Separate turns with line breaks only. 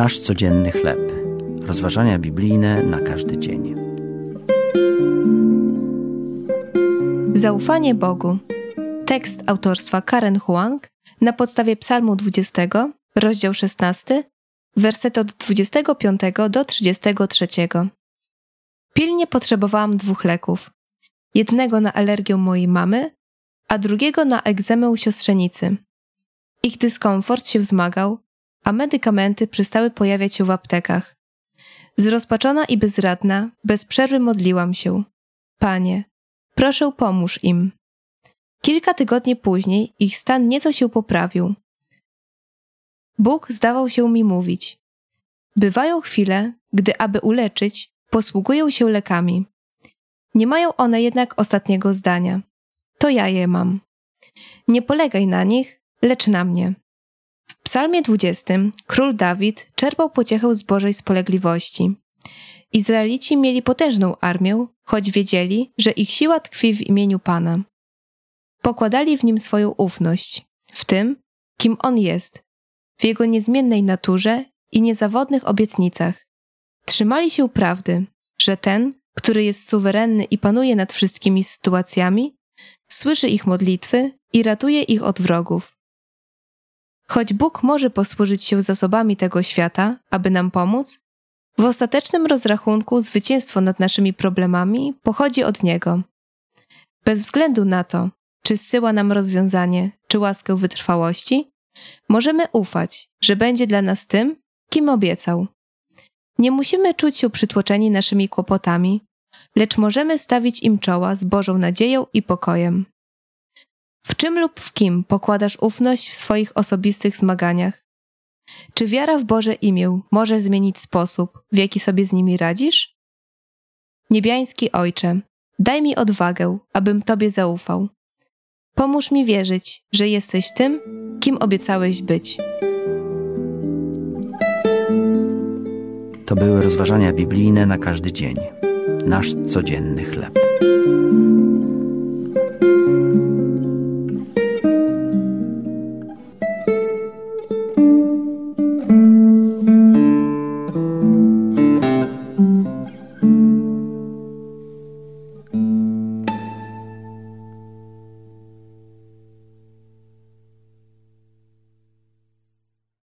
Nasz codzienny chleb. Rozważania biblijne na każdy dzień.
Zaufanie Bogu. Tekst autorstwa Karen Huang na podstawie Psalmu 20, rozdział 16, werset od 25 do 33. Pilnie potrzebowałam dwóch leków. Jednego na alergię mojej mamy, a drugiego na egzemę siostrzenicy. Ich dyskomfort się wzmagał, a medykamenty przestały pojawiać się w aptekach. Zrozpaczona i bezradna, bez przerwy modliłam się. Panie, proszę pomóż im. Kilka tygodni później ich stan nieco się poprawił. Bóg zdawał się mi mówić. Bywają chwile, gdy aby uleczyć, posługują się lekami. Nie mają one jednak ostatniego zdania. To ja je mam. Nie polegaj na nich, lecz na mnie. Psalmie 20 król Dawid czerpał pociechę z Bożej spolegliwości. Izraelici mieli potężną armię, choć wiedzieli, że ich siła tkwi w imieniu Pana. Pokładali w nim swoją ufność, w tym, kim on jest, w jego niezmiennej naturze i niezawodnych obietnicach. Trzymali się prawdy, że ten, który jest suwerenny i panuje nad wszystkimi sytuacjami, słyszy ich modlitwy i ratuje ich od wrogów. Choć Bóg może posłużyć się zasobami tego świata, aby nam pomóc, w ostatecznym rozrachunku zwycięstwo nad naszymi problemami pochodzi od Niego. Bez względu na to, czy zsyła nam rozwiązanie, czy łaskę wytrwałości, możemy ufać, że będzie dla nas tym, kim obiecał. Nie musimy czuć się przytłoczeni naszymi kłopotami, lecz możemy stawić im czoła z Bożą nadzieją i pokojem. W czym lub w kim pokładasz ufność w swoich osobistych zmaganiach? Czy wiara w Boże imię może zmienić sposób, w jaki sobie z nimi radzisz? Niebiański Ojcze, daj mi odwagę, abym Tobie zaufał. Pomóż mi wierzyć, że jesteś tym, kim obiecałeś być.
To były rozważania biblijne na każdy dzień. Nasz codzienny chleb.